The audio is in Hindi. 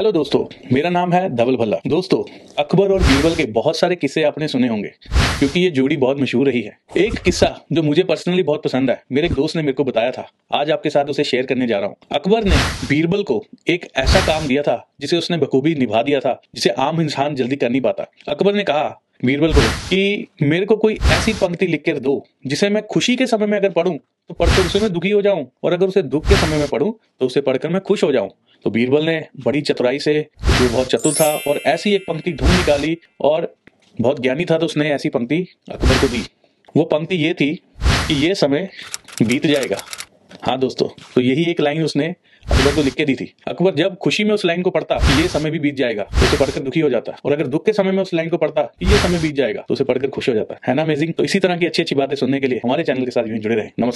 हेलो दोस्तों, मेरा नाम है धवल भल्ला। दोस्तों, अकबर और बीरबल के बहुत सारे किस्से आपने सुने होंगे, क्योंकि ये जोड़ी बहुत मशहूर रही है। एक किस्सा जो मुझे पर्सनली बहुत पसंद है, मेरे एक दोस्त ने मेरे को बताया था, आज आपके साथ उसे शेयर करने जा रहा हूँ। अकबर ने बीरबल को एक ऐसा काम दिया था, जिसे उसने बखूबी निभा दिया था, जिसे आम इंसान जल्दी कर नहीं पाता। अकबर ने कहा, बीरबल को, कि मेरे को कोई ऐसी पंक्ति लिख कर दो, जिसे मैं खुशी के समय में अगर पढ़ूं तो पढ़कर उसे मैं दुखी हो जाऊँ, और अगर उसे दुख के समय में पढ़ूं तो उसे पढ़कर मैं खुश हो जाऊँ। तो बीरबल ने बड़ी चतुराई से जो बहुत चतुर था और ऐसी एक पंक्ति ढूंढ निकाली और बहुत ज्ञानी था तो उसने ऐसी पंक्ति अकबर को दी। वो पंक्ति ये थी कि ये समय बीत जाएगा। हाँ दोस्तों तो यही एक लाइन उसने अकबर को लिख के दी थी। अकबर जब खुशी में उस लाइन को पढ़ता ये समय भी बीत जाएगा तो उसे पढ़कर दुखी हो जाता। और अगर दुख के समय में उस लाइन को पढ़ता ये समय बीत जाएगा तो उसे पढ़कर खुश हो जाता। है ना अमेजिंग तो इसी तरह की अच्छी अच्छी बातें सुनने के लिए हमारे चैनल के साथ जुड़े रहे। नमस्कार।